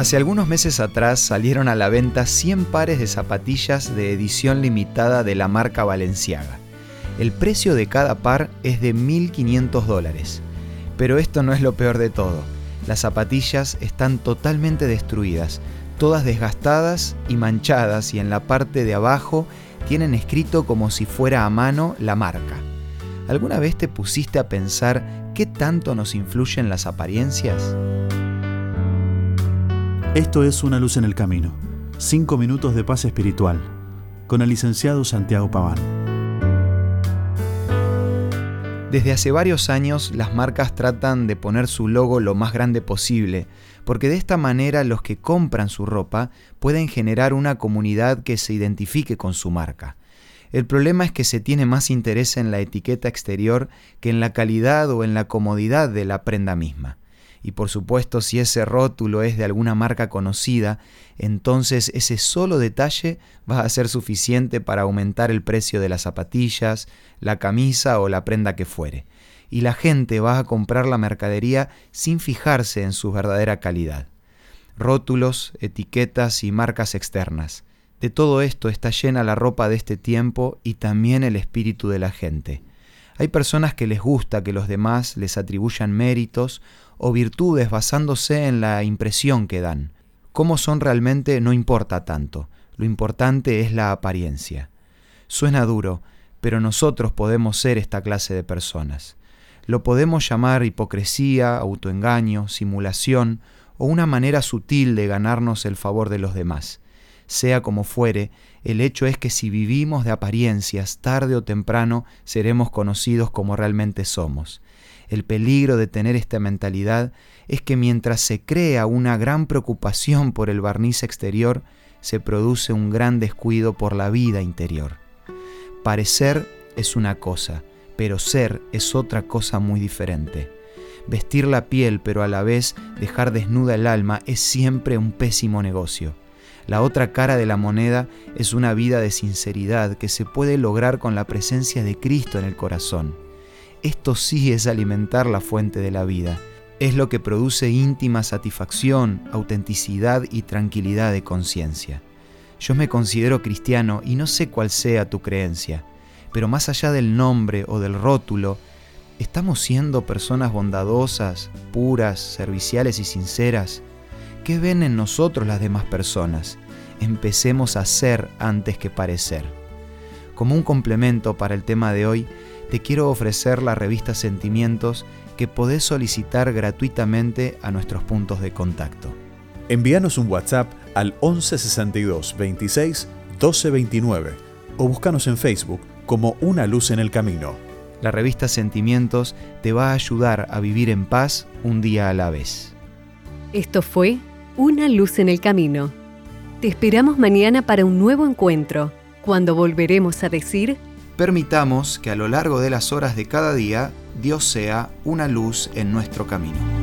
Hace algunos meses atrás salieron a la venta 100 pares de zapatillas de edición limitada de la marca Balenciaga. El precio de cada par es de 1.500 dólares. Pero esto no es lo peor de todo. Las zapatillas están totalmente destruidas, todas desgastadas y manchadas y en la parte de abajo tienen escrito como si fuera a mano la marca. ¿Alguna vez te pusiste a pensar qué tanto nos influyen las apariencias? Esto es Una luz en el camino. Cinco minutos de paz espiritual. Con el licenciado Santiago Paván. Desde hace varios años las marcas tratan de poner su logo lo más grande posible, porque de esta manera los que compran su ropa pueden generar una comunidad que se identifique con su marca. El problema es que se tiene más interés en la etiqueta exterior que en la calidad o en la comodidad de la prenda misma y por supuesto si ese rótulo es de alguna marca conocida, entonces ese solo detalle va a ser suficiente para aumentar el precio de las zapatillas, la camisa o la prenda que fuere. Y la gente va a comprar la mercadería sin fijarse en su verdadera calidad. Rótulos, etiquetas y marcas externas. De todo esto está llena la ropa de este tiempo y también el espíritu de la gente. Hay personas que les gusta que los demás les atribuyan méritos o virtudes basándose en la impresión que dan. Cómo son realmente no importa tanto, lo importante es la apariencia. Suena duro, pero nosotros podemos ser esta clase de personas. Lo podemos llamar hipocresía, autoengaño, simulación o una manera sutil de ganarnos el favor de los demás. Sea como fuere, el hecho es que si vivimos de apariencias, tarde o temprano seremos conocidos como realmente somos. El peligro de tener esta mentalidad es que mientras se crea una gran preocupación por el barniz exterior, se produce un gran descuido por la vida interior. Parecer es una cosa, pero ser es otra cosa muy diferente. Vestir la piel pero a la vez dejar desnuda el alma es siempre un pésimo negocio. La otra cara de la moneda es una vida de sinceridad que se puede lograr con la presencia de Cristo en el corazón. Esto sí es alimentar la fuente de la vida. Es lo que produce íntima satisfacción, autenticidad y tranquilidad de conciencia. Yo me considero cristiano y no sé cuál sea tu creencia, pero más allá del nombre o del rótulo, ¿estamos siendo personas bondadosas, puras, serviciales y sinceras? ¿Qué ven en nosotros las demás personas? Empecemos a ser antes que parecer. Como un complemento para el tema de hoy, te quiero ofrecer la revista Sentimientos que podés solicitar gratuitamente a nuestros puntos de contacto. Envíanos un WhatsApp al 1162 26 1229 o búscanos en Facebook como Una Luz en el Camino. La revista Sentimientos te va a ayudar a vivir en paz un día a la vez. Esto fue una luz en el camino. Te esperamos mañana para un nuevo encuentro, cuando volveremos a decir... Permitamos que a lo largo de las horas de cada día Dios sea una luz en nuestro camino.